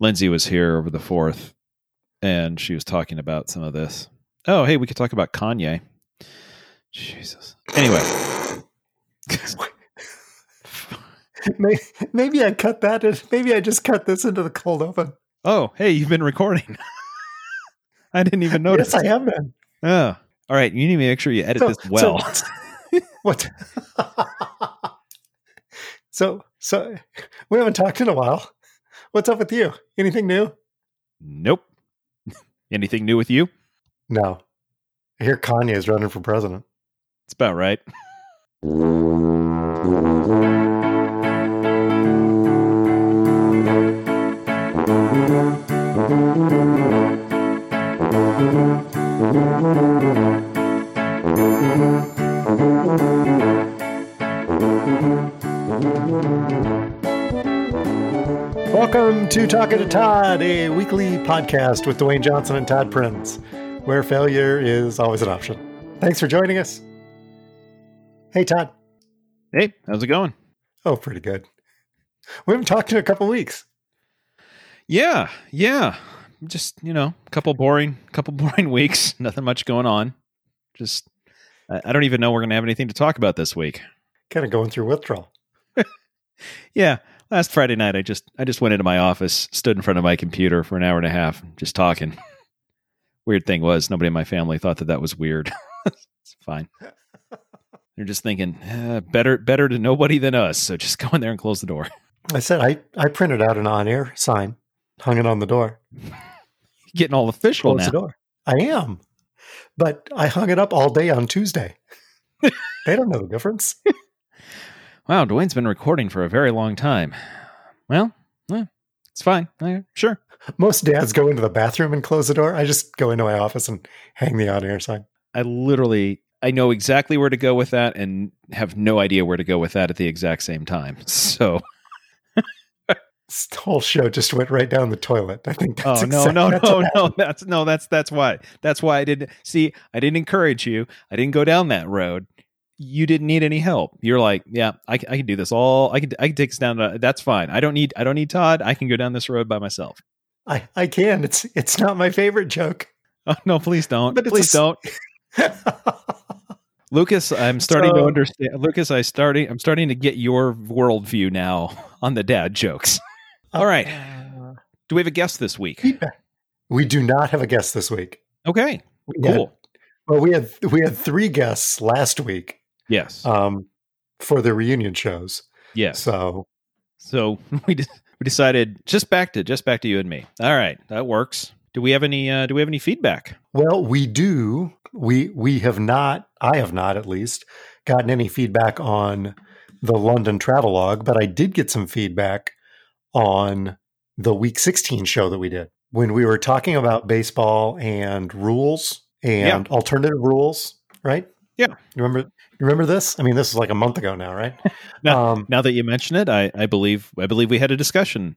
Lindsay was here over the fourth, and she was talking about some of this. Oh, hey, we could talk about Kanye. Jesus. Anyway, May- Maybe I cut that. In, maybe I just cut this into the cold open. oh, hey, you've been recording. I didn't even notice. Yes, I have been. Oh, all right. You need to make sure you edit So- this well. so- what? so, so we haven't talked in a while. What's up with you? Anything new? nope. Anything new with you? No. I hear Kanye is running for president. It's about right. Welcome to Talking to Todd, a weekly podcast with Dewayne Johnson and Todd Prince, where failure is always an option. Thanks for joining us. Hey, Todd. Hey, how's it going? Oh, pretty good. We haven't talked in a couple weeks. Yeah, yeah. Just you know, a couple boring, couple boring weeks. Nothing much going on. Just, I, I don't even know we're gonna have anything to talk about this week. Kind of going through withdrawal. Yeah, last Friday night, I just, I just went into my office, stood in front of my computer for an hour and a half, just talking. Weird thing was, nobody in my family thought that that was weird. it's fine. They're just thinking, eh, better, better to nobody than us. So just go in there and close the door. I said I, I printed out an on air sign, hung it on the door. Getting all official Close now. the door. I am. But I hung it up all day on Tuesday. they don't know the difference. Wow, Dewayne's been recording for a very long time. Well, eh, it's fine. Eh, sure. Most dads go into the bathroom and close the door. I just go into my office and hang the on air sign. I literally I know exactly where to go with that and have no idea where to go with that at the exact same time. So This whole show just went right down the toilet. I think that's Oh no, exact- no, no, no. That's no, that's that's why. That's why I didn't see I didn't encourage you. I didn't go down that road. You didn't need any help. You're like, yeah, I, can- I can do this all. I can I can take this down. To, that's fine. I don't need I don't need Todd. I can go down this road by myself. I, I can. It's it's not my favorite joke. Oh no, please don't. But please a don't. Lucas, I'm starting to understand. Lucas, I starting. I'm starting to get your worldview now on the dad jokes. All right. Uh, Do we have a guest this week? We do not have a guest this week. Okay, We had- cool. well, we had we had three guests last week Yes, um, for the reunion shows. yes. So So we de- we decided just back to just back to you and me. All right, that works. Do we have any? Uh, do we have any feedback? Well, we do. We we have not. I have not, at least, gotten any feedback on the London travelogue, but I did get some feedback on the Week 16 show that we did when we were talking about baseball and rules and alternative rules. Right? Yeah. You remember? You remember this? I mean, this is like a month ago now, right? Now- um, Now that you mention it, I, I believe I believe we had a discussion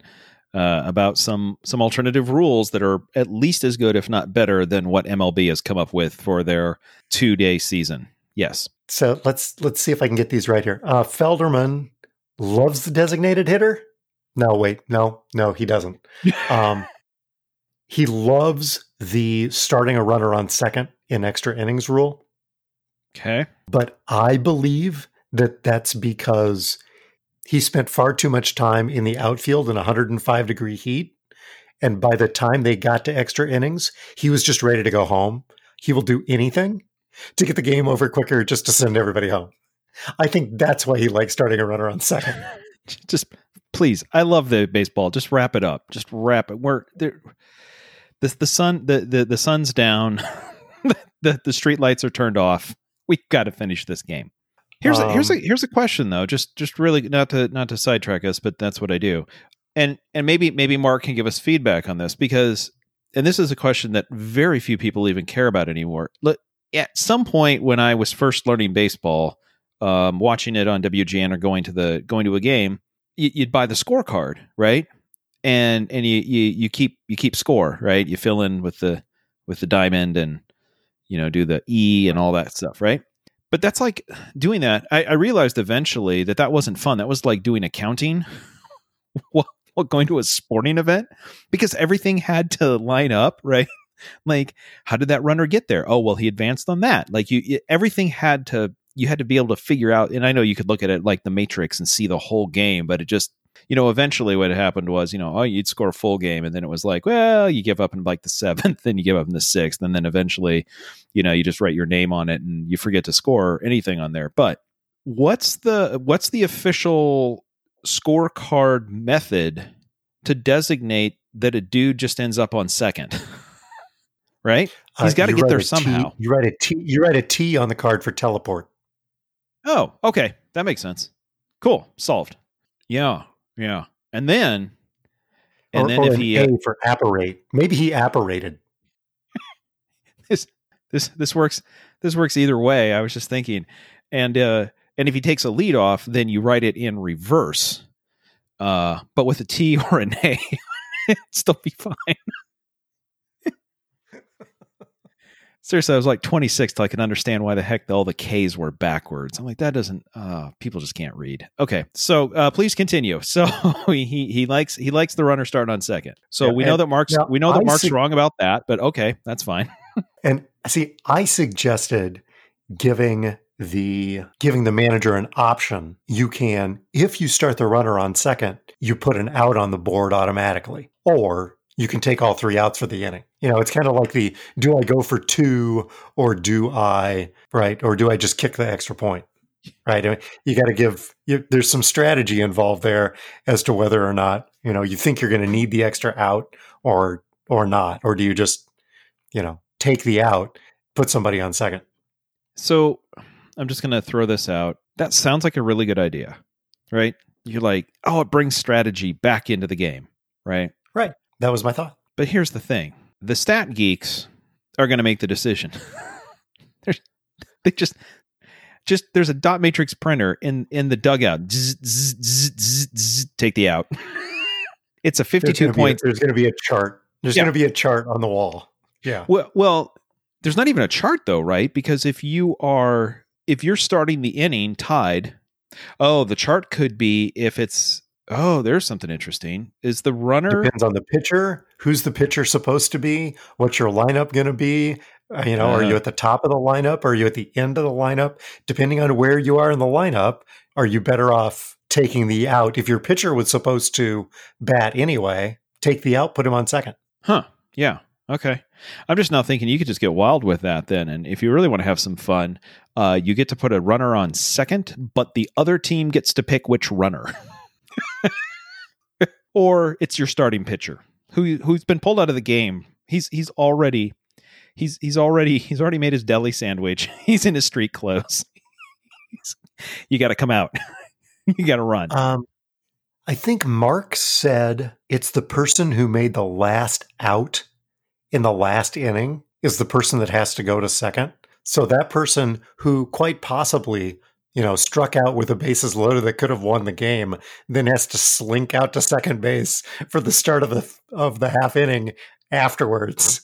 uh, about some some alternative rules that are at least as good, if not better, than what MLB has come up with for their two day season. Yes. So let's let's see if I can get these right here. Uh, Felderman loves the designated hitter. No, wait, no, no, he doesn't. Um, he loves the starting a runner on second in extra innings rule, Okay. but I believe that that's because he spent far too much time in the outfield in 105 degree heat, and by the time they got to extra innings, he was just ready to go home. He will do anything to get the game over quicker, just to send everybody home. I think that's why he likes starting a runner on second. Just please, I love the baseball. Just wrap it up. Just wrap it. We're there. The the sun the the the sun's down. the the street lights are turned off. We got to finish this game. Here's a, here's a Um, here's a question though. Just just really not to not to sidetrack us, but that's what I do. And and maybe maybe Mark can give us feedback on this because and this is a question that very few people even care about anymore. Look, at some point when I was first learning baseball, um, watching it on WGN or going to the going to a game, you, you'd buy the scorecard, right? And and you, you you keep you keep score, right? You fill in with the with the diamond and you know do the E and all that stuff, right? But that's like doing that. I, I realized eventually that that wasn't fun. That was like doing accounting. well, while going to a sporting event because everything had to line up, right? like, how did that runner get there? Oh, well, he advanced on that. Like, you, everything had to, you had to be able to figure out. And I know you could look at it like the Matrix and see the whole game, but it just, you know, eventually what happened was, you know, oh, you'd score a full game, and then it was like, well, you give up in like the seventh, then you give up in the sixth, and then eventually, you know, you just write your name on it and you forget to score anything on there. But what's the what's the official scorecard method to designate that a dude just ends up on second? right? He's got to Uh, get there a T- somehow. you write a T. You write a T on the card for teleport. Oh, okay. That makes sense. Cool. Solved. Yeah. Yeah. And then and or, then or if he A uh, for apparate. Maybe he apparated. this this this works this works either way. I was just thinking. And uh and if he takes a lead off, then you write it in reverse. Uh but with a T or an A, it'd still be fine. Seriously, I was like 26 till I could understand why the heck all the K's were backwards. I'm like, that doesn't. Uh, people just can't read. Okay, so uh, please continue. So he he likes he likes the runner starting on second. So Yeah, we know that Mark's we know that I Mark's see- wrong about that, but okay, that's fine. And see, I suggested giving the giving the manager an option. You can, if you start the runner on second, you put an out on the board automatically, or you can take all three outs for the inning. You know, it's kind of like the do I go for two or do I right or do I just kick the extra point? Right. I mean, you got to give. You, there's some strategy involved there as to whether or not you know you think you're going to need the extra out or or not, or do you just you know take the out, put somebody on second. So I'm just gonna throw this out. That sounds like a really good idea, right? You're like, oh, it brings strategy back into the game, right? right? That was my thought. But here's the thing: the stat geeks are going to make the decision. There's, they just, just there's a dot matrix printer in in the dugout. Zzz, zzz, zzz, take the out. it's a There's 52 gonna be a- point. there's going to be a chart. There's Yeah. going to be a chart on the wall. Yeah. Well, well, there's not even a chart though, right? Because if you are if you're starting the inning tied, oh, the chart could be if it's oh, there's something interesting. Is the runner Depends on the pitcher. Who's the pitcher supposed to be? What's your lineup going to be? Uh, you know, are you Uh. at the top of the lineup? Are you at the end of the lineup? Depending on where you are in the lineup, are you better off taking the out? If your pitcher was supposed to bat anyway, take the out, put him on second. Huh. Yeah. Okay. I'm just now thinking you could just get wild with that then. And if you really want to have some fun, uh, you get to put a runner on second, but the other team gets to pick which runner. or it's your starting pitcher who who's been pulled out of the game. He's he's already he's he's already he's already made his deli sandwich. He's in his street clothes. You got to come out. you got to run. Um, I think Mark said it's the person who made the last out in the last inning is the person that has to go to second. So that person who quite possibly, you know, struck out with a bases loaded that could have won the game, then has to slink out to second base for the start of the of the half inning afterwards.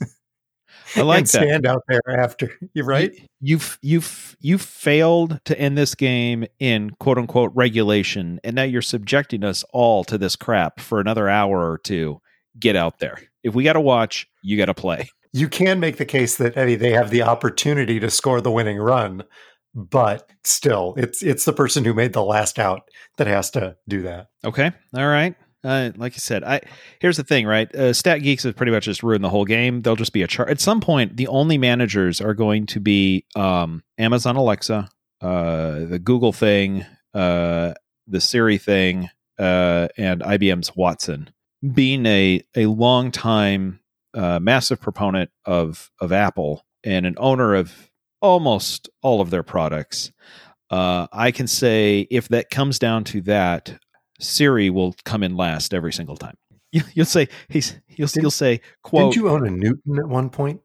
I like that. stand out there after. You right? You- You've you've you've failed to end this game in quote unquote regulation, and now you're subjecting us all to this crap for another hour or two. Get out there. If we got to watch, you got to play. you can make the case that Eddie they have the opportunity to score the winning run, but still, it's it's the person who made the last out that has to do that. Okay. All right. Uh, like you said, I here's the thing, right? Uh, Stat geeks have pretty much just ruined the whole game. They'll just be a chart. At some point, the only managers are going to be um, Amazon Alexa, uh, the Google thing, uh, the Siri thing, uh, and IBM's Watson. Being a a long time uh, massive proponent of of Apple and an owner of almost all of their products, uh, I can say if that comes down to that, Siri will come in last every single time. You, you'll say he's you'll you'll say quote. Didn't you own a Newton at one point?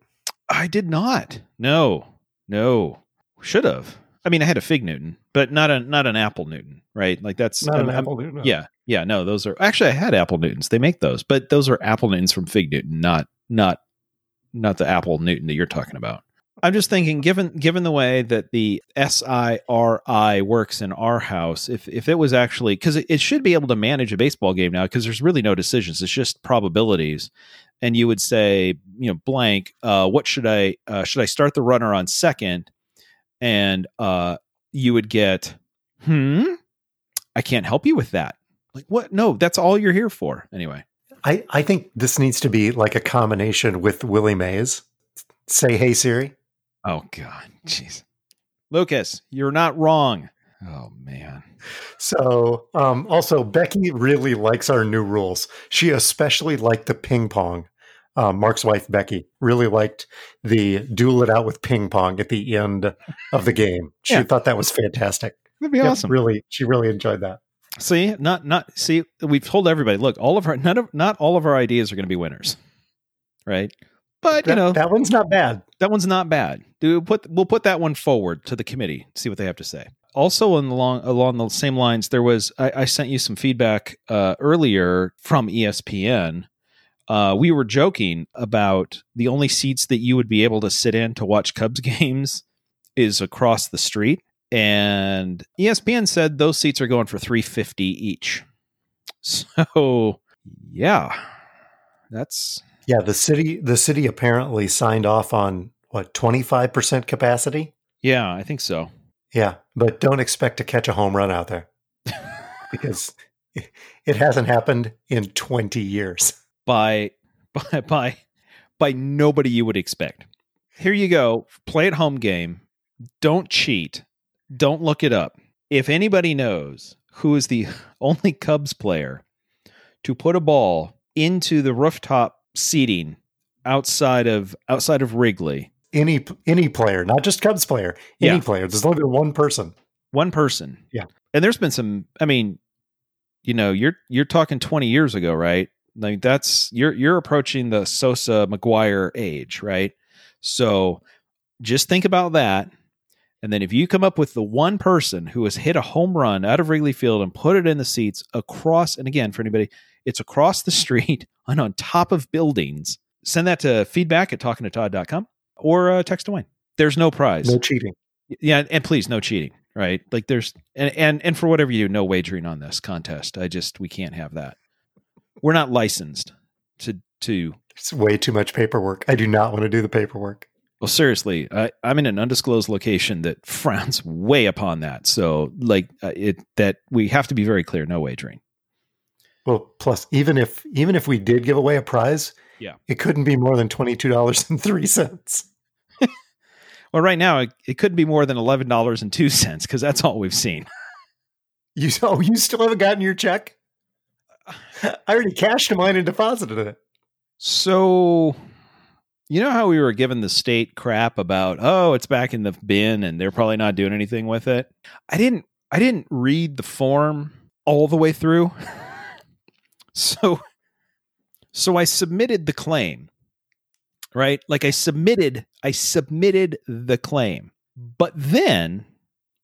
I did not. No, no. Should have. I mean, I had a Fig Newton, but not a not an Apple Newton, right? Like that's Not I'm- an I'm- Apple Newton. no. Yeah, yeah. No, those are actually I had Apple Newtons. They make those, but those are Apple Newtons from Fig Newton, not not not the Apple Newton that you're talking about. I'm just thinking, given given the way that the SIRI works in our house, if if it was actually because it, it should be able to manage a baseball game now, because there's really no decisions; it's just probabilities. And you would say, you know, blank. Uh, what should I uh, should I start the runner on second? And uh, you would get, hmm, I can't help you with that. Like what? No, that's all you're here for, anyway. I, I think this needs to be like a combination with Willie Mays. Say, hey Siri. Oh God, jeez, Lucas, you're not wrong. Oh man. So, um, also Becky really likes our new rules. She especially liked the ping pong. Um, Mark's wife Becky really liked the duel it out with ping pong at the end of the game. She Yeah. thought that was fantastic. That'd be Yep, awesome. Really, she really enjoyed that. See, not not see. We've told everybody. Look, all of our none of not all of our ideas are going to be winners, right? But you know that one's not bad. That one's not bad. Do put we'll put that one forward to the committee. See what they have to say. Also, along along the same lines, there was I, I sent you some feedback uh, earlier from ESPN. Uh, we were joking about the only seats that you would be able to sit in to watch Cubs games is across the street, and ESPN said those seats are going for three fifty each. So, yeah, that's Yeah, the city the city apparently signed off on what, 25% capacity? yeah, I think so. Yeah, but don't expect to catch a home run out there because it hasn't happened in 20 years. by by by by nobody you would expect. Here you go. Play at home game. Don't cheat. Don't look it up. If anybody knows who is the only Cubs player to put a ball into the rooftop seating outside of outside of Wrigley, Any any player, not just Cubs player, any Yeah. player. There's only been one person. one person. Yeah. And there's been some I mean, you know, you're you're talking 20 years ago, right? Like that's you're you're approaching the Sosa McGwire age, right? So just think about that. And then if you come up with the one person who has hit a home run out of Wrigley Field and put it in the seats across, and again, for anybody, it's across the street and on top of buildings, send that to feedback at talkingtotodd.com or uh, text to Wayne. There's no prize No cheating. yeah and please no cheating right like there's and and, and for whatever you do no wagering on this contest i just we can't have that we're not licensed to to It's way too much paperwork. I do not want to do the paperwork. well seriously I, i'm in an undisclosed location that frowns way upon that so like uh, it that we have to be very clear no wagering Well, plus even if even if we did give away a prize, Yeah. it couldn't be more than twenty two dollars and three cents. well right now it, it could be more than $11.02 because that's all we've seen You oh, you still haven't gotten your check? I already cashed mine and deposited it. So, you know how we were given the state crap about, oh, it's back in the bin and they're probably not doing anything with it. I didn't I didn't read the form all the way through. so so I submitted the claim. Right? Like I submitted I submitted the claim. But then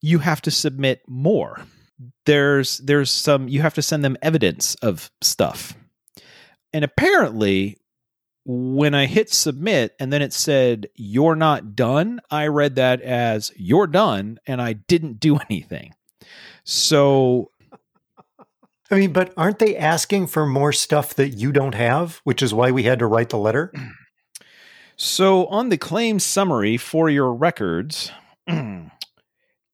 you have to submit more. There's there's some you have to send them evidence of stuff. And apparently, when I hit submit and then it said, You're not done, I read that as You're done, and I didn't do anything. So, I mean, but aren't they asking for more stuff that you don't have, which is why we had to write the letter? so on the claim summary for your records, it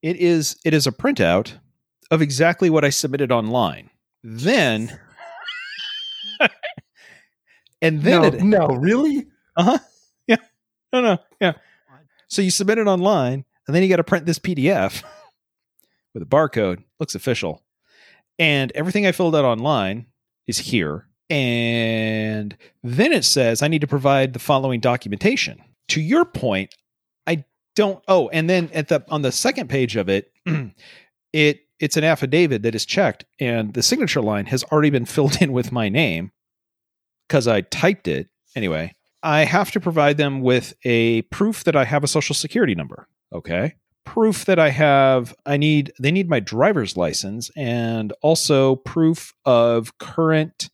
is it is a printout of exactly what I submitted online. Then and then no, it, no, really? Uh-huh. Yeah. No, no. Yeah. So you submit it online and then you got to print this PDF with a barcode. Looks official. And everything I filled out online is here. And then it says I need to provide the following documentation. To your point, I don't oh, and then at the on the second page of it, it it's an affidavit that is checked and the signature line has already been filled in with my name because I typed it anyway. I have to provide them with a proof that I have a social security number. Okay. Proof that I have, I need, they need my driver's license and also proof of current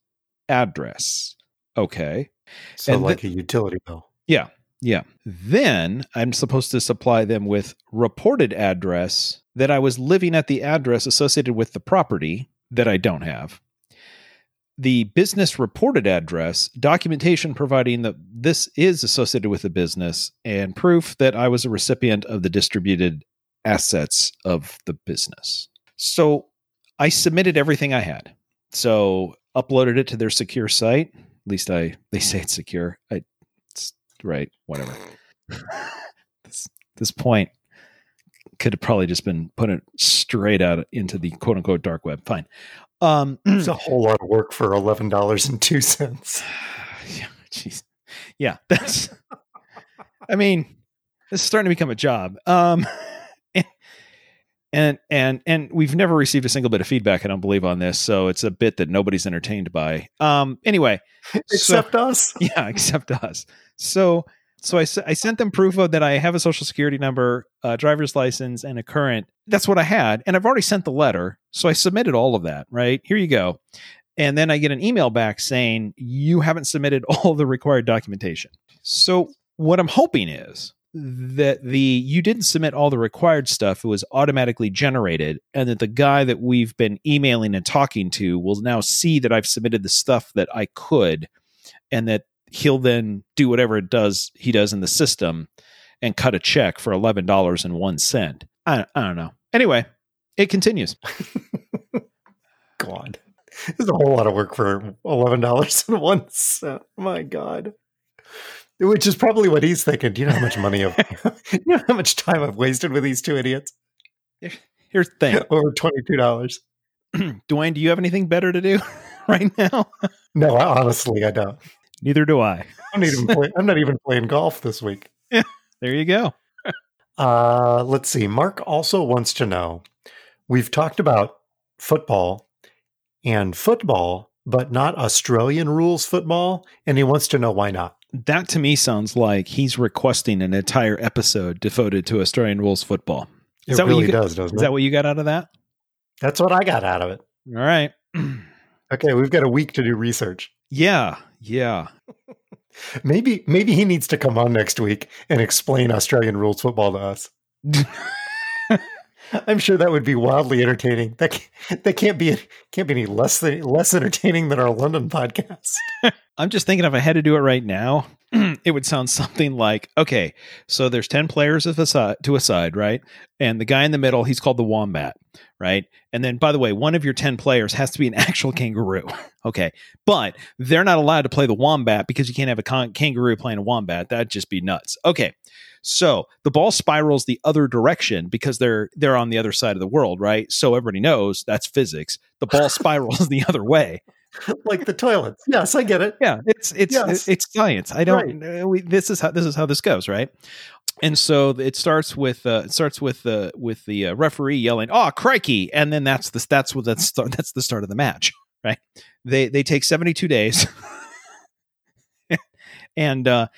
address. Okay. So And like a utility bill. Yeah. Yeah. Then I'm supposed to supply them with reported address that I was living at the address associated with the property that I don't have. The business reported address, documentation providing that this is associated with the business, and proof that I was a recipient of the distributed assets of the business. So I submitted everything I had. So uploaded it to their secure site. At least I they say it's secure. I it's right, whatever. this this point could have probably just been put it straight out into the quote unquote dark web. Fine. Um It's a whole lot of work for eleven dollars and two cents. yeah, jeez. Yeah, that's I mean, this is starting to become a job. Um and and and we've never received a single bit of feedback i don't believe on this so it's a bit that nobody's entertained by um anyway Except us. yeah except us so so I, I sent them proof of that i have a social security number a driver's license and a current that's what i had and i've already sent the letter so i submitted all of that right? Here you go. And then i get an email back saying you haven't submitted all the required documentation. So what i'm hoping is that the you didn't submit all the required stuff it was automatically generated and that the guy that we've been emailing and talking to will now see that i've submitted the stuff that i could and that he'll then do whatever it does he does in the system and cut a check for $11.01 i, I don't know anyway it continues God. This is a whole lot of work for eleven dollars and one cent. My God. Which is probably what he's thinking. Do you know how much money I've you know how much time I've wasted with these two idiots? here's the thing Over twenty two dollars. dewayne do you have anything better to do right now No, I, honestly I don't. neither do i I'm not even play, I'm not even playing golf this week. Yeah, there you go Uh, let's see. Mark also wants to know we've talked about football and football, but not Australian rules football. And he wants to know why not. That to me sounds like he's requesting an entire episode devoted to Australian rules football. It Is that what really you got- does, doesn't Is it? that what you got out of that? That's what I got out of it. All right. Okay, we've got a week to do research. yeah. Yeah. Maybe maybe he needs to come on next week and explain Australian rules football to us. I'm sure that would be wildly entertaining. That can't, that can't be can't be any less than, less entertaining than our London podcast. I'm just thinking if I had to do it right now, it would sound something like okay, so there's 10 players of a side, to a side, right? And the guy in the middle, he's called the wombat, right? And then, by the way, one of your 10 players has to be an actual kangaroo. okay. But they're not allowed to play the wombat because you can't have a con- kangaroo playing a wombat. That'd just be nuts. Okay. So the ball spirals the other direction because they're they're on the other side of the world, right? So everybody knows that's physics. The ball spirals the other way. like the toilets. Yes, I get it. Yeah, it's it's Yes. it's science. I don't. uh, We, this is how this is how this goes, right? And so it starts with uh, it starts with the with the uh, referee yelling, "Oh, crikey!" And then that's the that's what that's start, that's the start of the match, right? They they take seventy two days, and uh,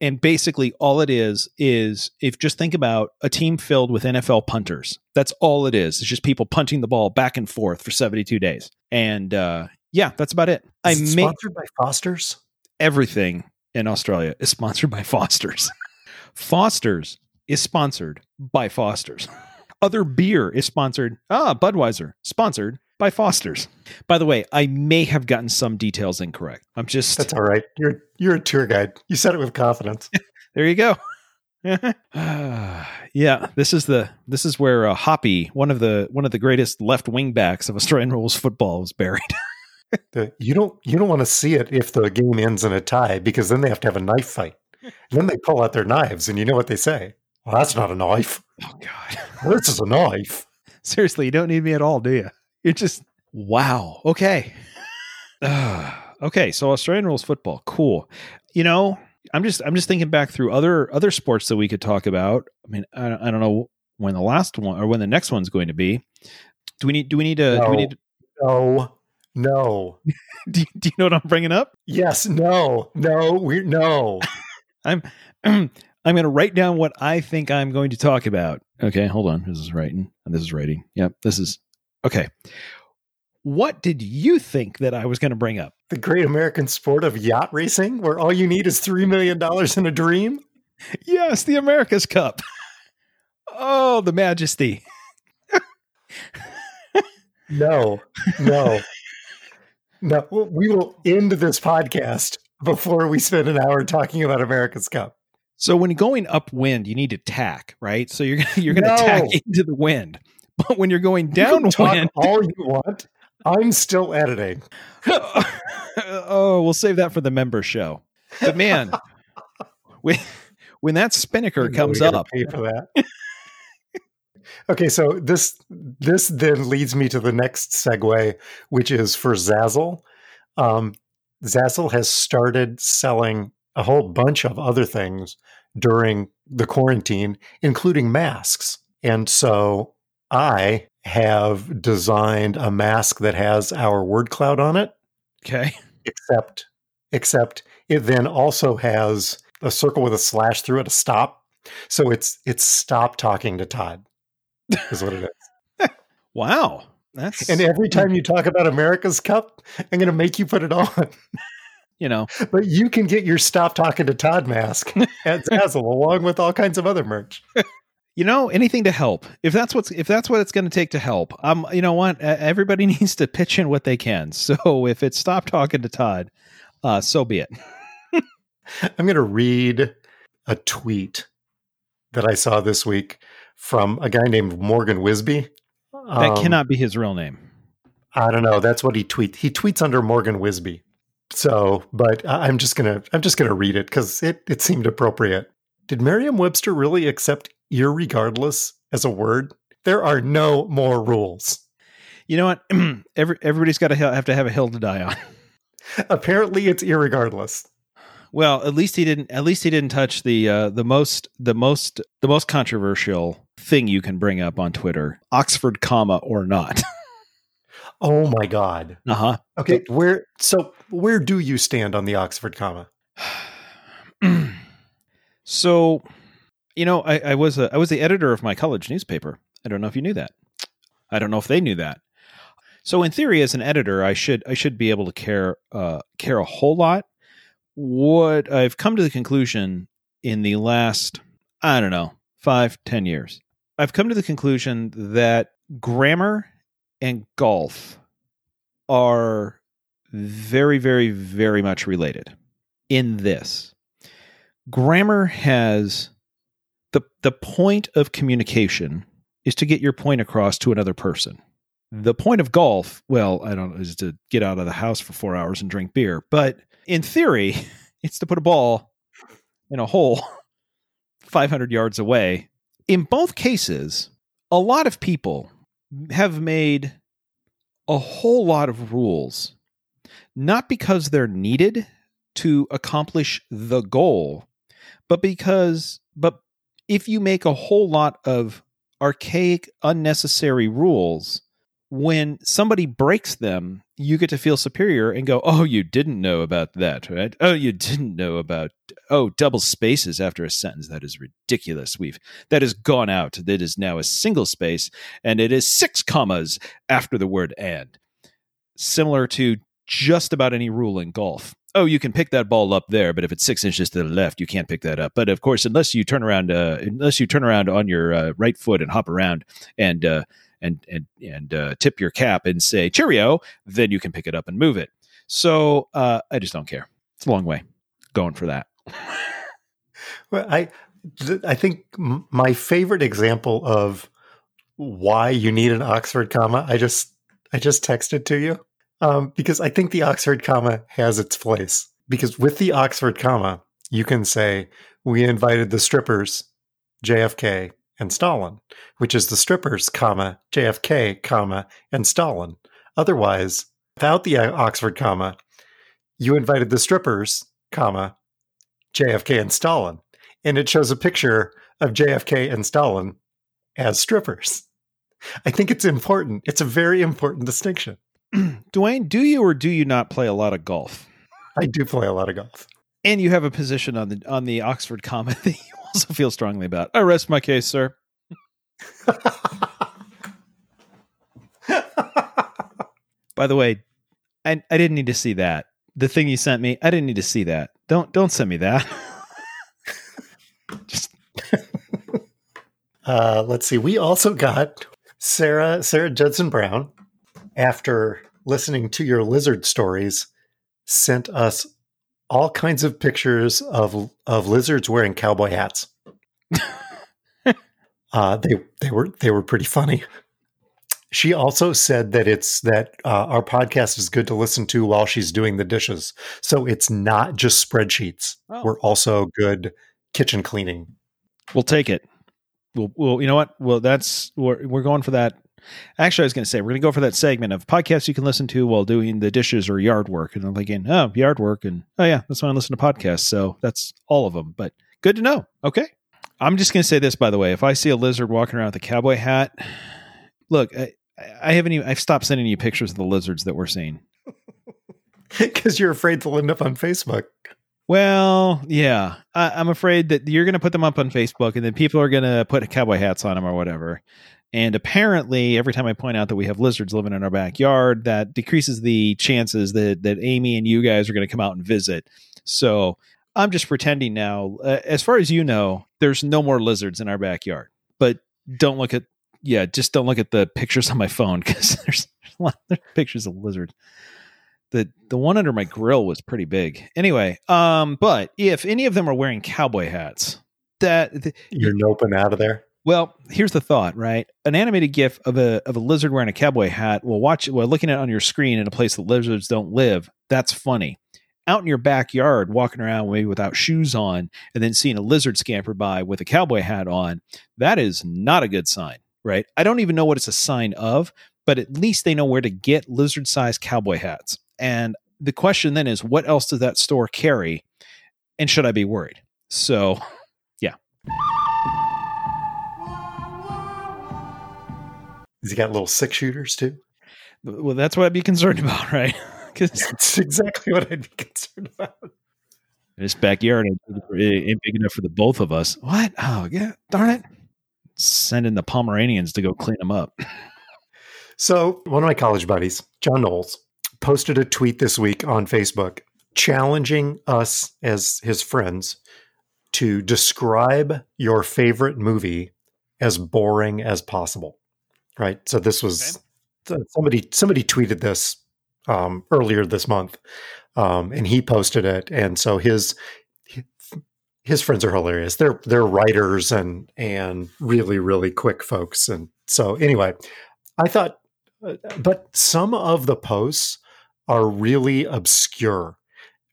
and basically all it is is if just think about a team filled with NFL punters. That's all it is. It's just people punting the ball back and forth for seventy two days, and uh, yeah, that's about it. I Is it may sponsored by Foster's. everything in Australia is sponsored by Foster's. Foster's is sponsored by Foster's. Other beer is sponsored. Ah, Budweiser, sponsored by Foster's. By the way, I may have gotten some details incorrect. I'm just That's all right. You're you're a tour guide. You said it with confidence. there. You go. yeah, this is the this is where uh, Hoppy, one of the one of the greatest left wing backs of Australian rules football, was buried. The- you don't you don't want to see it if the game ends in a tie because then they have to have a knife fight. Then they pull out their knives and you know what they say. Well, that's not a knife. oh God. This is a knife. Seriously, you don't need me at all, do you? You're just wow. Okay. Ah, okay, so Australian rules football, cool. You know, I'm just I'm just thinking back through other other sports that we could talk about. I mean, I, I don't know when the last one or when the next one's going to be. Do we need do we need to do we No. need No. No. do you, do you know what I'm bringing up? Yes, no. No, we no. I'm I'm going to write down what I think I'm going to talk about. Okay, hold on. This is writing. And this is writing. Yep, this is okay. What did you think that I was going to bring up? The great American sport of yacht racing where all you need is 3 million dollars in a dream. yes, the America's Cup. Oh, the majesty. No, no, no. We will end this podcast before we spend an hour talking about America's Cup. So when going upwind, you need to tack, right? So you're you're going to No. tack into the wind. But when you're going You downwind, all you want. I'm still editing. oh, we'll save that for the member show. But man, when when that spinnaker comes up, pay for that. okay, so this this then leads me to the next segue, which is for Zazzle. Um, Zazzle has started selling a whole bunch of other things during the quarantine, including masks. And so I have designed a mask that has our word cloud on it okay, except except it then also has a circle with a slash through it, a stop. So it's it's stop talking to Todd, is what it is. wow, that's And every time you talk about America's Cup, I'm going to make you put it on. you know But you can get your stop talking to Todd mask at Zazzle along with all kinds of other merch. you know anything to help if that's what's if that's what it's going to take to help um you know what everybody needs to pitch in what they can so if it's stop talking to todd uh so be it I'm going to read a tweet that I saw this week from a guy named Morgan Wisby. That Um, cannot be his real name I don't know. That's what he tweets. He tweets under Morgan Wisby. So, but I'm just gonna I'm just gonna read it because it it seemed appropriate. Did Merriam-Webster really accept irregardless as a word? There are no more rules. you know what Every, everybody's got to have to have a hill to die on Apparently, it's irregardless. well at least he didn't at least he didn't touch the uh the most the most the most controversial thing you can bring up on twitter oxford comma or not Oh my god. uh-huh Okay, where so where do you stand on the Oxford comma? so, you know, I, I was a, I was the editor of my college newspaper. I don't know if you knew that. I don't know if they knew that. So, in theory, as an editor, I should I should be able to care uh, care a whole lot. What I've come to the conclusion in the last I don't know five ten years, I've come to the conclusion that grammar and golf are very very very much related in this grammar has the the point of communication is to get your point across to another person. The point of golf, well, I don't know, is to get out of the house for 4 hours and drink beer, but in theory, it's to put a ball in a hole 500 yards away. In both cases, a lot of people have made a whole lot of rules not because they're needed to accomplish the goal, but because but if you make a whole lot of archaic unnecessary rules when somebody breaks them you get to feel superior and go oh you didn't know about that right? Oh you didn't know about oh double spaces after a sentence. That is ridiculous. We've that has gone out. That is now a single space and it is six commas after the word and. Similar to just about any rule in golf. Oh, you can pick that ball up there, but if it's six inches to the left, you can't pick that up. But of course, unless you turn around, uh, unless you turn around on your uh, right foot and hop around and uh, and and and uh, tip your cap and say cheerio, then you can pick it up and move it. So uh, I just don't care. It's a long way going for that. Well, I I think m- my favorite example of why you need an Oxford comma, I just I just texted to you um, because I think the Oxford comma has its place. Because with the Oxford comma, you can say we invited the strippers, JFK and Stalin, which is the strippers, comma JFK, comma and Stalin. Otherwise, without the uh, Oxford comma, you invited the strippers, comma JFK and Stalin and it shows a picture of JFK and Stalin as strippers. I think it's important. It's a very important distinction. Dewayne, do you or do you not play a lot of golf? I do play a lot of golf. And you have a position on the on the Oxford comma that you also feel strongly about. I rest my case, sir. By the way, I I didn't need to see that. The thing you sent me, I didn't need to see that. Don't don't send me that. Just Uh, let's see. We also got Sarah Sarah Judson Brown after listening to your lizard stories sent us all kinds of pictures of of lizards wearing cowboy hats. uh, they they were they were pretty funny. She also said that it's that uh, our podcast is good to listen to while she's doing the dishes. So it's not just spreadsheets. Oh. We're also good kitchen cleaning. we'll take it. We'll, we'll you know what? Well, that's we're we're going for that. Actually, I was going to say we're going to go for that segment of podcasts you can listen to while doing the dishes or yard work. And I'm thinking, oh, yard work, and oh yeah, that's why I listen to podcasts. So that's all of them. But good to know. Okay, I'm just going to say this by the way. If I see a lizard walking around with a cowboy hat, look, I, I haven't even. I've stopped sending you pictures of the lizards that we're seeing. Because you're afraid they'll end up on Facebook. Well, yeah, I, I'm afraid that you're going to put them up on Facebook, and then people are going to put cowboy hats on them or whatever. And apparently, every time I point out that we have lizards living in our backyard, that decreases the chances that that Amy and you guys are going to come out and visit. So I'm just pretending now. Uh, as far as you know, there's no more lizards in our backyard. But don't look at yeah, just don't look at the pictures on my phone because there's, a lot of pictures of lizards the the one under my grill was pretty big. Anyway, um, but if any of them are wearing cowboy hats, that th- You're noping out of there. Well, here's the thought, right? An animated GIF of a of a lizard wearing a cowboy hat. Well, watch well looking at it on your screen in a place that lizards don't live. That's funny. Out in your backyard, walking around maybe without shoes on, and then seeing a lizard scamper by with a cowboy hat on, that is not a good sign, right? I don't even know what it's a sign of, but at least they know where to get lizard-sized cowboy hats. And the question then is, what else does that store carry? And should I be worried? So Has he got little six shooters too? Well, that's what I'd be concerned about, right? Because That's exactly what I'd be concerned about. this backyard ain't big- ain't big enough for the both of us. What? Oh, yeah. Darn it. Sending the Pomeranians to go clean them up. So, one of my college buddies, John Knowles, posted a tweet this week on Facebook challenging us as his friends to describe your favorite movie as boring as possible. Right? So this was somebody somebody tweeted this um, earlier this month, um, and he posted it. And so his his friends are hilarious. They're they're writers and and really really quick folks. And so anyway, I thought, uh, but some of the posts are really obscure,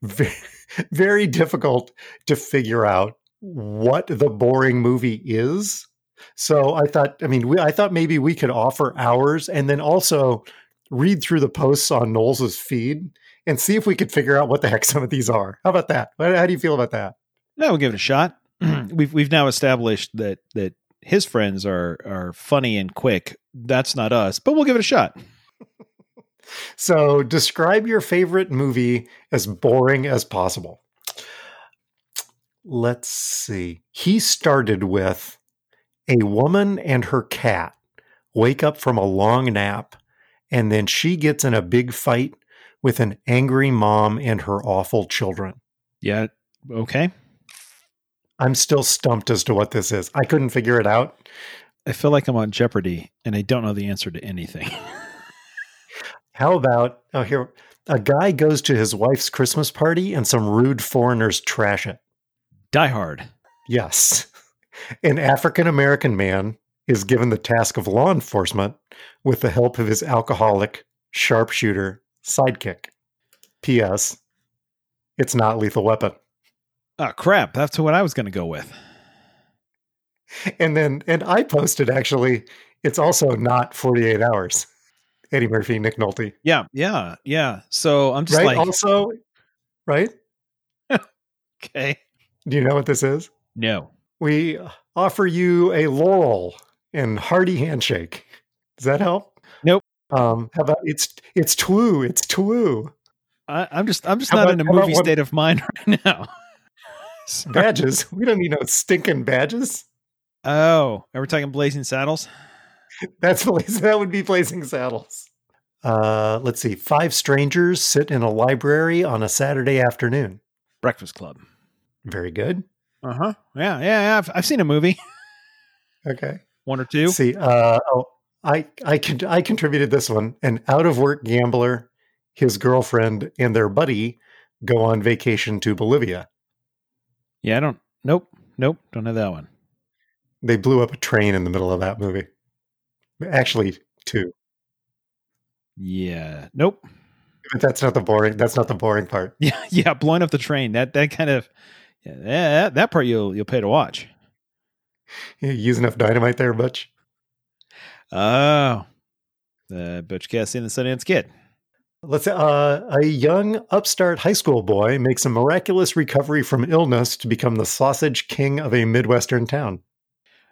very, very difficult to figure out what the boring movie is. So I thought, I mean, we, I thought maybe we could offer ours and then also read through the posts on Knowles's feed and see if we could figure out what the heck some of these are. How about that? How how do you feel about that? No, we'll give it a shot. we've we've now established that that his friends are are funny and quick. That's not us, but we'll give it a shot. So describe your favorite movie as boring as possible. Let's see. He started with a woman and her cat wake up from a long nap, and then she gets in a big fight with an angry mom and her awful children. Yeah. Okay. I'm still stumped as to what this is. I couldn't figure it out. I feel like I'm on Jeopardy and I don't know the answer to anything. How about oh here a guy goes to his wife's Christmas party and some rude foreigners trash it. Die Hard. Yes. An African American man is given the task of law enforcement with the help of his alcoholic sharpshooter sidekick. P.S. It's not lethal weapon. Oh crap! That's what I was going to go with. And then, and I posted actually, it's also not 48 hours. Eddie Murphy, Nick Nolte. Yeah, yeah, yeah. So I'm just Right? like, also, right? okay, Do you know what this is? no. We offer you a laurel and hearty handshake. Does that help? Nope. Um, how about it's it's Toulouse. It's Toulouse. I, I'm just I'm just How not about- in a movie state of mind right now. Badges. we don't need no stinking badges. Oh, are we talking Blazing Saddles? That's that would be Blazing Saddles. Uh, let's see. Five strangers sit in a library on a Saturday afternoon. Breakfast Club. Very good. Uh huh. Yeah, yeah, yeah. I've, I've seen a movie, Okay. one or two. See, uh, oh, I I con- I contributed this one. An out of work gambler, his girlfriend, and their buddy go on vacation to Bolivia. Yeah, I don't. Nope, nope. Don't have that one. They blew up a train in the middle of that movie. Actually, two. Yeah, nope. But that's not the boring. That's not the boring part. Yeah, yeah. Blowing up the train. That that kind of. Yeah, that, that part you'll you'll pay to watch. You use enough dynamite there, Butch. Oh, the Butch Cassidy and the Sundance Kid. Let's say uh, a young upstart high school boy makes a miraculous recovery from illness to become the sausage king of a midwestern town.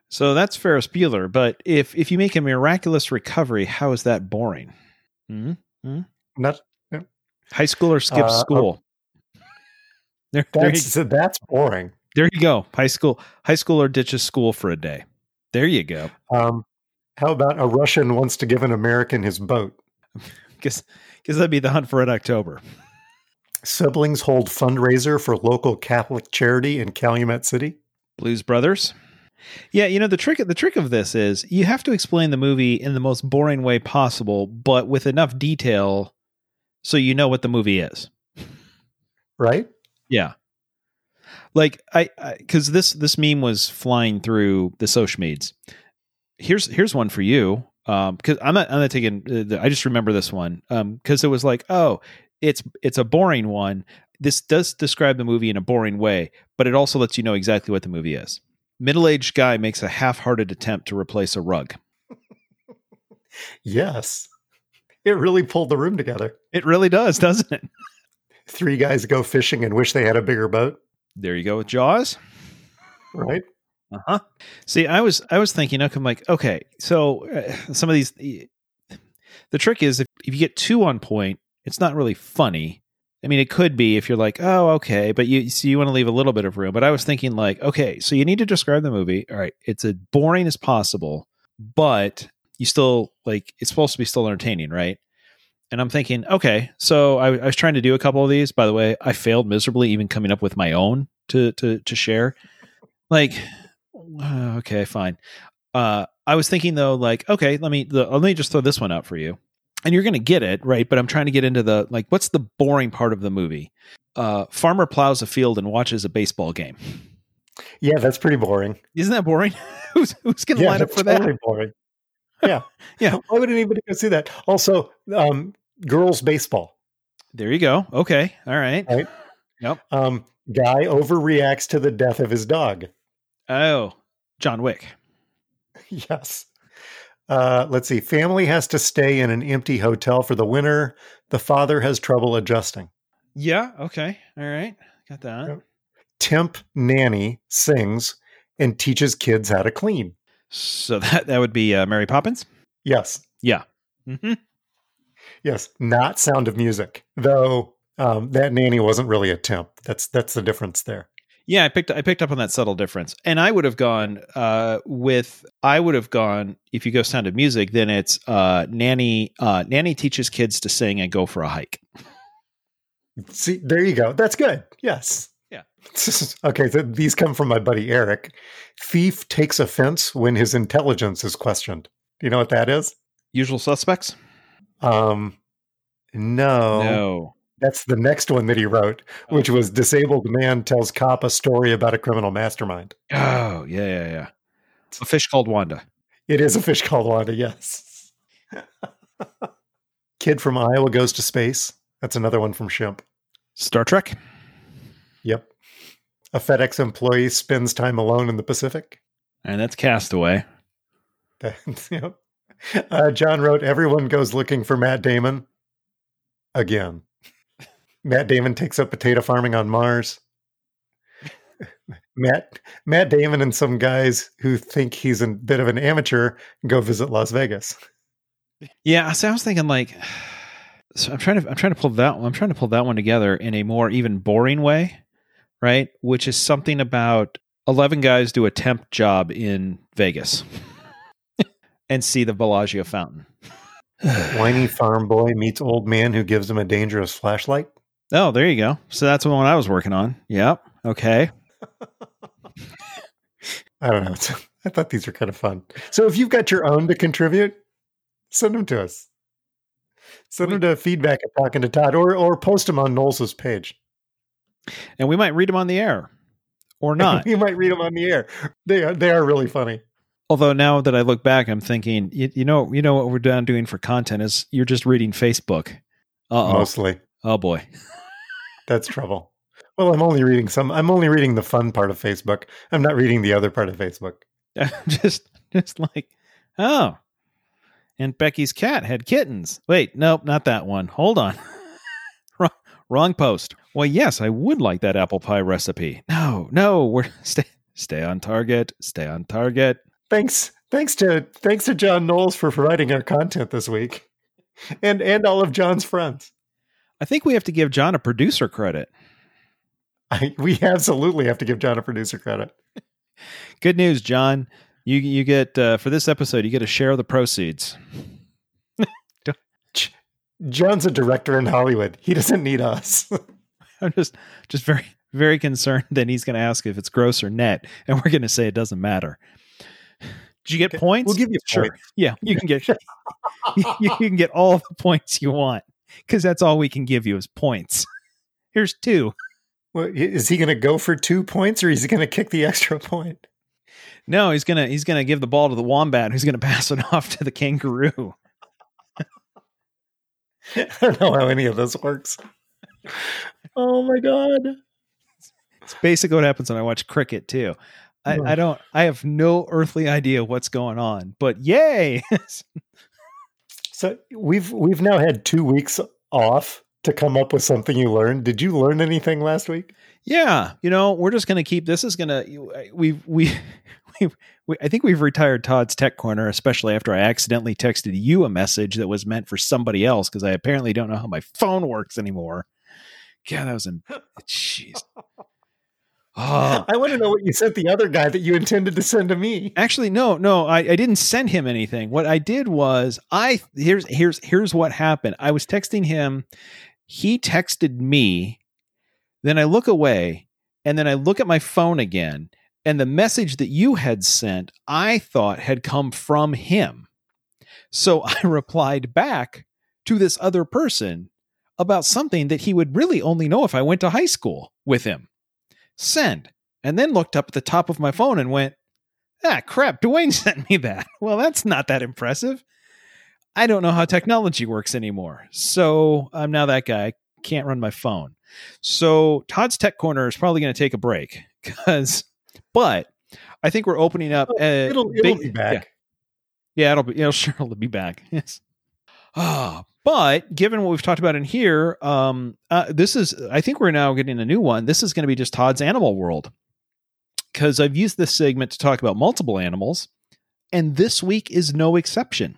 So that's Ferris Bueller. But if if you make a miraculous recovery, how is that boring? hmm Not High schooler skips Uh, school. There, there, you, that's that's boring. there you go. High school high schooler ditches school for a day. There you go. Um, how about a Russian wants to give an American his boat? Guess guess that'd be the hunt for Red October. Siblings hold fundraiser for local Catholic charity in Calumet City. Blues Brothers. Yeah, you know the trick the trick of this is you have to explain the movie in the most boring way possible, but with enough detail so you know what the movie is. Right? Yeah. Like I, because this this meme was flying through the social medias. Here's here's one for you. Um, because I'm not I'm not taking. Uh, the, I just remember this one. Um, because it was like, oh, it's it's a boring one. This does describe the movie in a boring way, but it also lets you know exactly what the movie is. Middle aged guy makes a half hearted attempt to replace a rug. Yes. It really pulled the room together. It really does, doesn't it? Three guys go fishing and wish they had a bigger boat. There you go with Jaws. Right? Uh huh. See, I was I was thinking, okay, I'm like, okay, so uh, some of these, the trick is if, if you get two on point, it's not really funny. I mean, it could be if you're like, oh, okay, but you so you want to leave a little bit of room. But I was thinking like, okay, so you need to describe the movie. All right, it's as boring as possible, but you still like it's supposed to be still entertaining, right? And I'm thinking, okay, so I, I was trying to do a couple of these. By the way, I failed miserably, even coming up with my own to to to share. Like, uh, okay, fine. Uh, I was thinking though, like, okay, let me the, let me just throw this one out for you, and you're gonna get it right. But I'm trying to get into the like, what's the boring part of the movie? Uh, farmer plows a field and watches a baseball game. Yeah, that's pretty boring. Isn't that boring? who's who's gonna yeah, line up for that? totally boring. Yeah. Yeah. Why would anybody go see that? Also, um, girls baseball. There you go. Okay, all right. Right. Yep. Um, guy overreacts to the death of his dog. Oh, John Wick. yes. Uh, let's see. Family has to stay in an empty hotel for the winter. The father has trouble adjusting. Yeah. Okay. All right. Got that. Yep. Temp nanny sings and teaches kids how to clean. So that that would be uh, Mary Poppins. Yes. Yeah. hmm Yes. Not Sound of Music, though. Um, that nanny wasn't really a temp. That's that's the difference there. Yeah, I picked I picked up on that subtle difference, and I would have gone uh, with I would have gone if you go Sound of Music, then it's uh, nanny uh, nanny teaches kids to sing and go for a hike. See, there you go. That's good. Yes. Yeah. okay. So these come from my buddy Eric. Thief takes offense when his intelligence is questioned. Do you know what that is? Usual suspects. Um, no. No. That's the next one that he wrote, which was Disabled Man Tells Cop a Story About a Criminal Mastermind. Oh yeah yeah yeah. It's a fish called Wanda. It is a fish called Wanda, yes. Kid from Iowa goes to space. That's another one from Shimp. Star Trek. Yep. A FedEx employee spends time alone in the Pacific. And that's Castaway. yep. Uh, John wrote, Everyone goes looking for Matt Damon. Again. Matt Damon takes up potato farming on Mars. Matt Matt Damon and some guys who think he's a bit of an amateur go visit Las Vegas. Yeah, so I was thinking like, so I'm trying to I'm trying to pull that one, I'm trying to pull that one together in a more even boring way, right? Which is something about eleven guys do a temp job in Vegas and see the Bellagio fountain. Whiny farm boy meets old man who gives him a dangerous flashlight. Oh, there you go. So that's the one I was working on. Yep. Okay. I don't know. I thought these were kind of fun. So if you've got your own to contribute, send them to us. Send them to feedback at talking to Todd or or post them on Knowles' page. And we might read them on the air or not. you might read them on the air. They are they are really funny. Although now that I look back, I'm thinking, you, you know, you know what we're done doing for content is you're just reading Facebook. Uh oh. Mostly. Oh boy. That's trouble. Well, I'm only reading some. I'm only reading the fun part of Facebook. I'm not reading the other part of Facebook. just, just like, oh, and Becky's cat had kittens. Wait, nope, not that one. Hold on. wrong, wrong post. Well, yes, I would like that apple pie recipe. No, no, we're stay stay on target. Stay on target. Thanks, thanks to thanks to John Knowles for providing our content this week, and and all of John's friends. I think we have to give John a producer credit. I, we absolutely have to give John a producer credit. Good news, John. You you get uh, for this episode, you get a share of the proceeds. John's a director in Hollywood. He doesn't need us. I'm just just very very concerned that he's going to ask if it's gross or net, and we're going to say it doesn't matter. Did you get points? We'll give you sure. points. Yeah, you can get you, you can get all the points you want because that's all we can give you is points. Here's two. Well, is he going to go for two points, or is he going to kick the extra point? No, he's gonna he's gonna give the ball to the wombat, who's gonna pass it off to the kangaroo. I don't know how any of this works. Oh my god! It's basically what happens when I watch cricket too. I, I don't. I have no earthly idea what's going on, but yay! so we've we've now had two weeks off to come up with something you learned. Did you learn anything last week? Yeah, you know, we're just going to keep this is going to we've we we, we I think we've retired Todd's Tech Corner especially after I accidentally texted you a message that was meant for somebody else because I apparently don't know how my phone works anymore. God, that was in jeez. Oh. I want to know what you sent the other guy that you intended to send to me. Actually, no, no, I, I didn't send him anything. What I did was I here's here's here's what happened. I was texting him. He texted me. Then I look away, and then I look at my phone again, and the message that you had sent, I thought had come from him. So I replied back to this other person about something that he would really only know if I went to high school with him send, and then looked up at the top of my phone and went, ah, crap, Dewayne sent me that. Well, that's not that impressive. I don't know how technology works anymore. So I'm now that guy. Can't run my phone. So Todd's Tech Corner is probably going to take a break because, but I think we're opening up. Oh, it'll, it'll big, be back. Yeah. yeah, it'll be. It'll sure it'll be back. Yes. Ah, but given what we've talked about in here, um, uh, this is, I think we're now getting a new one. This is going to be just Todd's Animal World. Because I've used this segment to talk about multiple animals, and this week is no exception.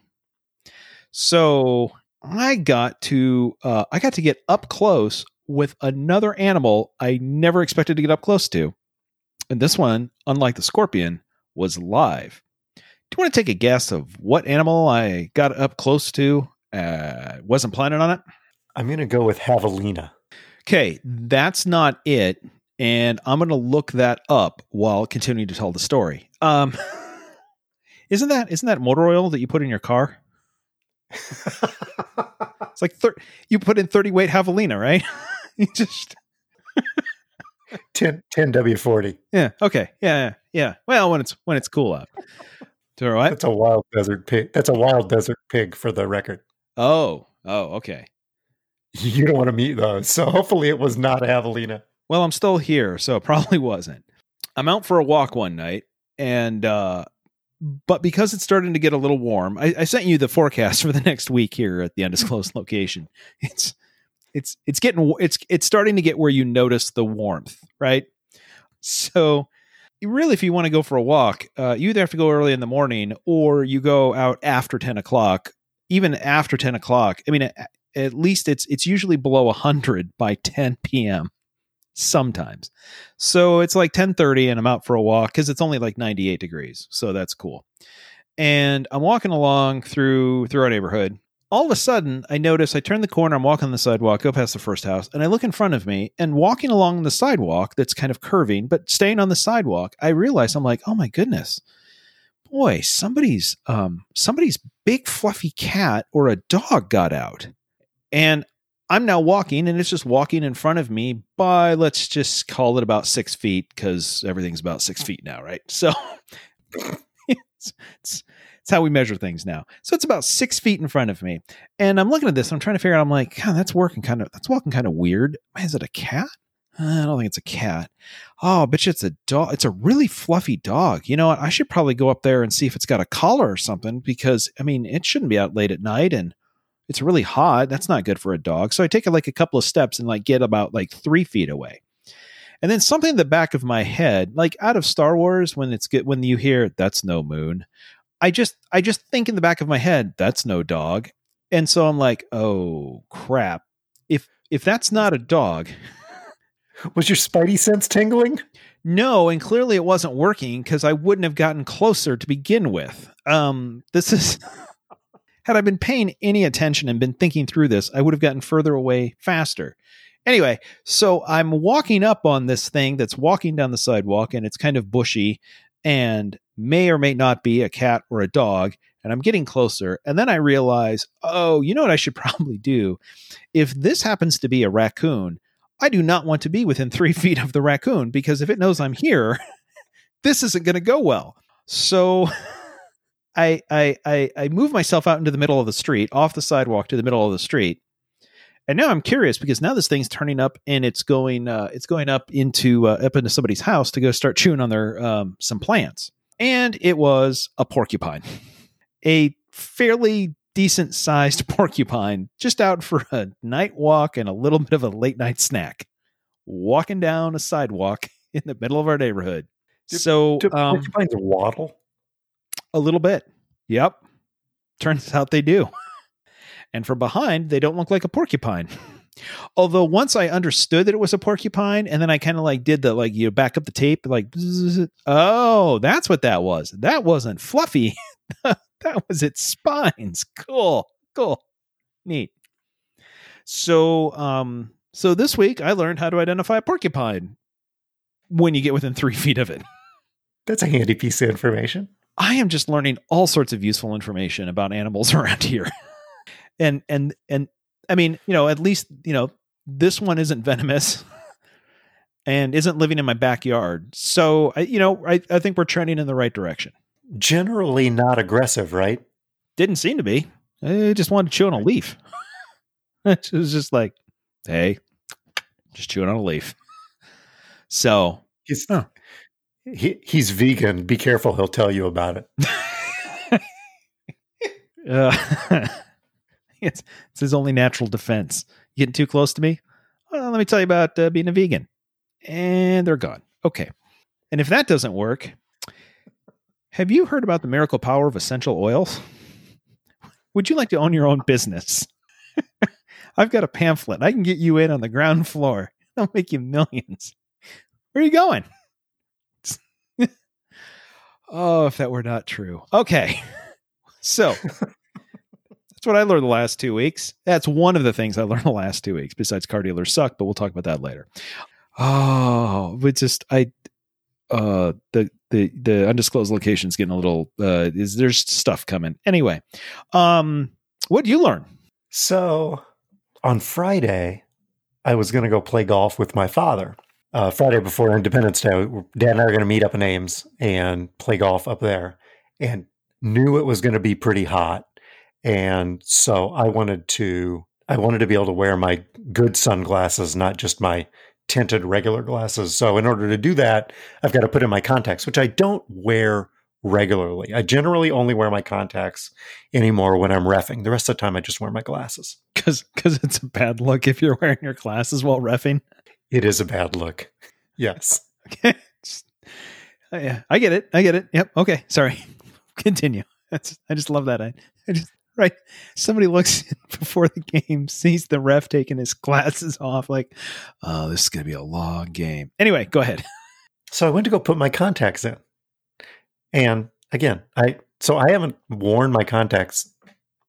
So I got to uh, I got to get up close with another animal I never expected to get up close to. And this one, unlike the scorpion, was live. Do you want to take a guess of what animal I got up close to uh, wasn't planning on it. I'm going to go with javelina. Okay, that's not it. And I'm going to look that up while continuing to tell the story. Um, isn't that isn't that motor oil that you put in your car? it's like thir- you put in 30 weight javelina, right? you just 10 10W40. Yeah. Okay. Yeah, yeah. Yeah. Well, when it's when it's cool out. Right. That's a wild desert pig. That's a wild desert pig for the record. Oh, oh, okay. You don't want to meet those. So hopefully it was not javelina. Well, I'm still here, so it probably wasn't. I'm out for a walk one night, and uh, but because it's starting to get a little warm, I, I sent you the forecast for the next week here at the undisclosed location. It's it's it's getting it's it's starting to get where you notice the warmth, right? So really, if you want to go for a walk, uh, you either have to go early in the morning or you go out after ten o'clock even after 10 o'clock i mean at, at least it's it's usually below 100 by 10 p.m sometimes. So it's like 10:30 and I'm out for a walk cuz it's only like 98 degrees so that's cool. And I'm walking along through through our neighborhood. All of a sudden, I notice I turn the corner, I'm walking on the sidewalk, go past the first house, and I look in front of me, and walking along the sidewalk that's kind of curving, but staying on the sidewalk, I realize I'm like, oh my goodness, boy, somebody's um somebody's big fluffy cat or a dog got out. And I'm now walking and it's just walking in front of me by let's just call it about six feet because everything's about six feet now, right? So it's, it's it's how we measure things now. So it's about six feet in front of me. And I'm looking at this, I'm trying to figure out, I'm like, God, that's working kind of that's walking kind of weird. Is it a cat? I don't think it's a cat. Oh, bitch, it's a dog. It's a really fluffy dog. You know what? I should probably go up there and see if it's got a collar or something because I mean, it shouldn't be out late at night and it's really hot. That's not good for a dog. So I take like a couple of steps and like get about like three feet away. And then something in the back of my head, like out of Star Wars, when it's good, when you hear that's no moon, I just, I just think in the back of my head, that's no dog. And so I'm like, oh crap. If, if that's not a dog, was your spidey sense tingling? No, and clearly it wasn't working because I wouldn't have gotten closer to begin with. Um, this is had I been paying any attention and been thinking through this, I would have gotten further away faster. Anyway, so I'm walking up on this thing that's walking down the sidewalk and it's kind of bushy and may or may not be a cat or a dog. And I'm getting closer. And then I realize, oh, you know what I should probably do? If this happens to be a raccoon, I do not want to be within three feet of the raccoon because if it knows I'm here, this isn't going to go well. So I, I I I move myself out into the middle of the street, off the sidewalk to the middle of the street. And now I'm curious because now this thing's turning up and it's going uh, it's going up into uh, up into somebody's house to go start chewing on their um, some plants. And it was a porcupine, a fairly decent sized porcupine, just out for a night walk and a little bit of a late night snack, walking down a sidewalk in the middle of our neighborhood. Do, so do um, porcupines waddle? A little bit. Yep. Turns out they do. and from behind, they don't look like a porcupine. Although once I understood that it was a porcupine, and then I kind of like did the like you back up the tape, like oh, that's what that was. That wasn't fluffy. That was its spines. Cool, cool, neat. So, um, so this week I learned how to identify a porcupine when you get within three feet of it. That's a handy piece of information. I am just learning all sorts of useful information about animals around here. and and and I mean, you know, at least, you know, this one isn't venomous and isn't living in my backyard. So, I, you know, I, I think we're trending in the right direction. Generally not aggressive, right? Didn't seem to be. I just wanted to chew on a leaf. it was just like, hey, just chewing on a leaf. So, he's, huh he, he's vegan. Be careful; he'll tell you about it. uh, it's, it's his only natural defense. You getting too close to me? Well, let me tell you about uh, being a vegan. And they're gone. Okay. And if that doesn't work, have you heard about the miracle power of essential oils? Would you like to own your own business? I've got a pamphlet. I can get you in on the ground floor. I'll make you millions. Where are you going? Oh, if that were not true. Okay. So that's what I learned the last two weeks. That's one of the things I learned the last two weeks, besides car dealers suck, but we'll talk about that later. Oh, but just I uh the the the undisclosed location's getting a little uh is there's stuff coming. Anyway, um what did you learn? So on Friday, I was gonna go play golf with my father uh, Friday before Independence Day, Dad and I are to meet up in Ames and play golf up there, and knew it was to be pretty hot, and so I wanted to I wanted to be able to wear my good sunglasses, not just my tinted regular glasses. So in order to do that, I've got to put in my contacts, which I don't wear regularly. I generally only wear my contacts anymore when I'm refing. The rest of the time, I just wear my glasses because because it's a bad look if you're wearing your glasses while refing. It is a bad look. Yes. Okay. Uh, yeah, I get it. I get it. Yep. Okay. Sorry. Continue. That's. I just love that. I, I just right. Somebody looks before the game, sees the ref taking his glasses off, like, oh, this is gonna be a long game. Anyway, go ahead. So I went to go put my contacts in, and again, I so I haven't worn my contacts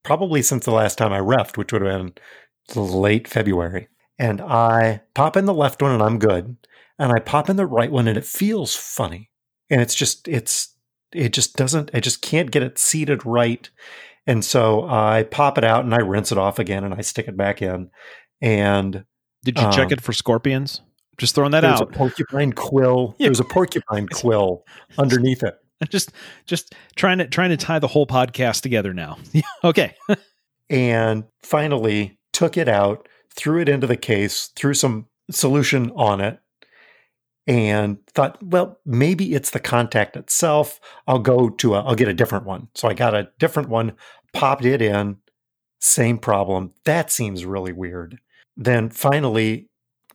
probably since the last time I refed, which would have been late February. And I pop in the left one and I'm good. And I pop in the right one and it feels funny. And it's just, it's, it just doesn't, I just can't get it seated right. And so I pop it out and I rinse it off again and I stick it back in. And did you um, check it for scorpions? Just throwing that out. A porcupine quill. Yeah. There's a porcupine quill underneath it. Just just trying to trying to tie the whole podcast together now. okay. and finally took it out, threw it into the case, threw some solution on it, and thought, well, maybe it's the contact itself. I'll go to a, I'll get a different one. So I got a different one, popped it in, same problem. That seems really weird. Then finally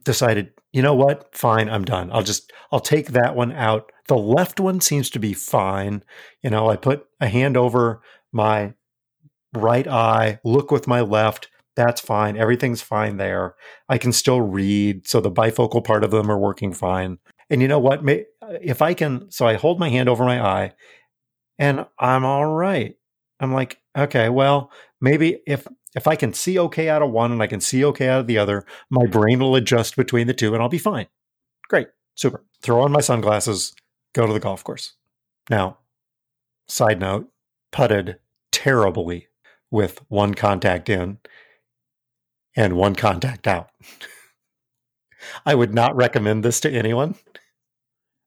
decided, you know what? Fine, I'm done. I'll just I'll take that one out. The left one seems to be fine. You know, I put a hand over my right eye, look with my left. That's fine. Everything's fine there. I can still read. So the bifocal part of them are working fine. And you know what? If I can, so I hold my hand over my eye and I'm all right. I'm like, okay, well, maybe if if I can see okay out of one and I can see okay out of the other, my mm-hmm. brain will adjust between the two and I'll be fine. Great. Super. Throw on my sunglasses, go to the golf course. Now, side note, putted terribly with one contact in and one contact out. I would not recommend this to anyone.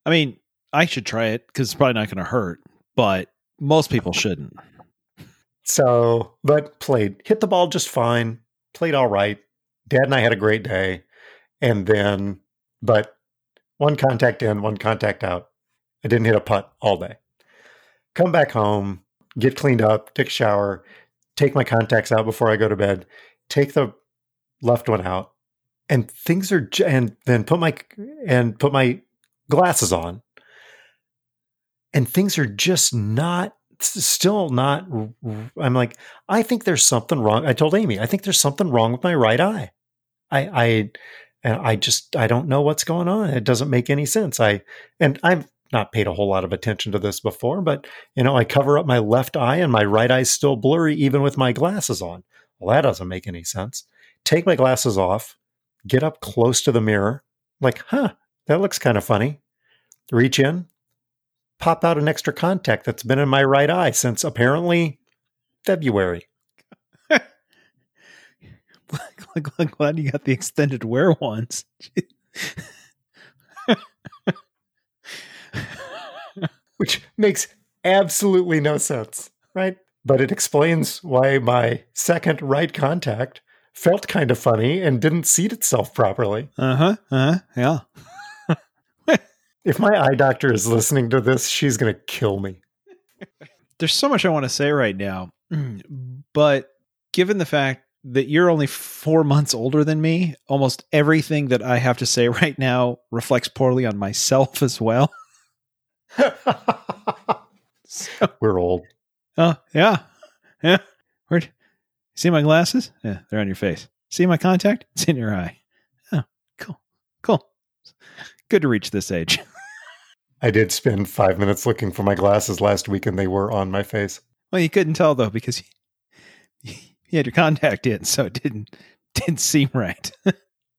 I mean, I should try it because it's probably not going to hurt, but most people shouldn't. So, but played, hit the ball just fine, played all right. Dad and I had a great day. And then, but one contact in, one contact out. I didn't hit a putt all day. Come back home, get cleaned up, take a shower, take my contacts out before I go to bed, take the left one out, and things are, and then put my, and put my glasses on. And things are just not still not i'm like i think there's something wrong i told amy i think there's something wrong with my right eye. I i and i just i don't know what's going on. It doesn't make any sense. I and i've not paid a whole lot of attention to this before but you know i cover up my left eye and my right eye's still blurry even with my glasses on. Well that doesn't make any sense. Take my glasses off get up close to the mirror like huh that looks kind of funny. Reach in pop out an extra contact that's been in my right eye since apparently February. glad you got the extended wear ones. Which makes absolutely no sense, right? But it explains why my second right contact felt kind of funny and didn't seat itself properly. Uh huh. Uh huh. Yeah. If my eye doctor is listening to this, she's going to kill me. There's so much I want to say right now, but given the fact that you're only four months older than me, almost everything that I have to say right now reflects poorly on myself as well. so, We're old. Oh, yeah. Yeah. Where see my glasses? Yeah, they're on your face. See my contact? It's in your eye. Oh, cool. Cool. Good to reach this age. I did spend five minutes looking for my glasses last week, and they were on my face. Well, you couldn't tell though because you, you had your contact in, so it didn't didn't seem right.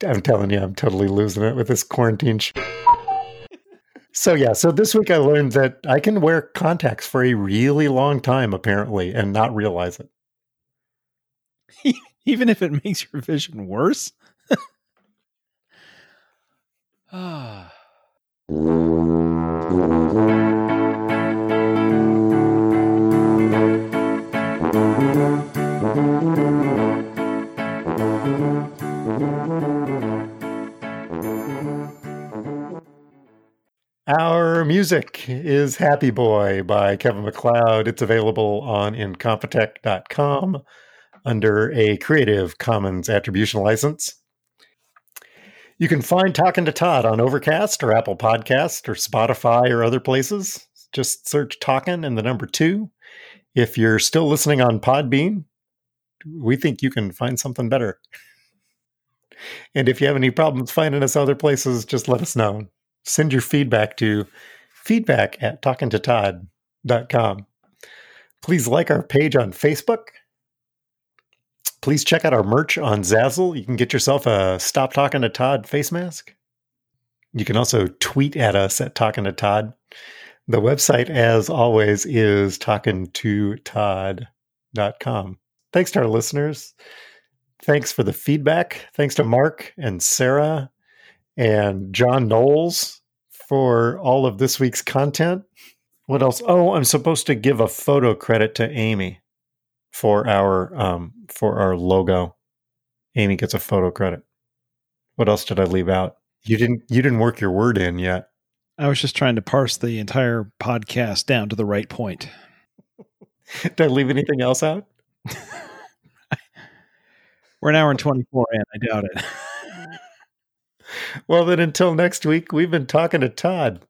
I'm telling you, I'm totally losing it with this quarantine. Sh- so yeah, so this week I learned that I can wear contacts for a really long time, apparently, and not realize it. Even if it makes your vision worse. Ah. Our music is Happy Boy by Kevin MacLeod. It's available on incompetech.com under a Creative Commons Attribution License. You can find Talking to Todd on Overcast or Apple Podcast or Spotify or other places. Just search Talking and the number two. If you're still listening on Podbean, we think you can find something better. And if you have any problems finding us other places, just let us know. Send your feedback to feedback at talkingtotodd.com. Please like our page on Facebook. Please check out our merch on Zazzle. You can get yourself a Stop Talking to Todd face mask. You can also tweet at us at Talking to Todd. The website, as always, is talkingtotodd.com. Thanks to our listeners. Thanks for the feedback. Thanks to Mark and Sarah and John Knowles for all of this week's content. What else? Oh, I'm supposed to give a photo credit to Amy for our um, for our logo. Amy gets a photo credit. What else did I leave out? You didn't you didn't work your word in yet. I was just trying to parse the entire podcast down to the right point. did I leave anything else out? We're an hour and 24 in. I doubt it. well, then until next week, we've been talking to Todd.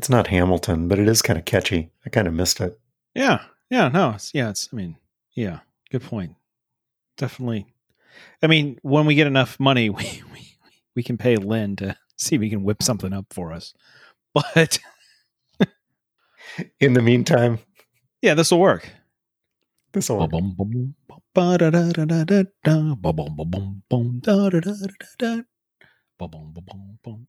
It's not Hamilton, but it is kind of catchy. I kind of missed it. Yeah. Yeah. No, it's, yeah. It's, I mean, yeah. Good point. Definitely. I mean, when we get enough money, we, we, we can pay Lynn to see if he can whip something up for us. But in the meantime, yeah, this will work. This will work. Ba-bum, ba-bum, ba-bum,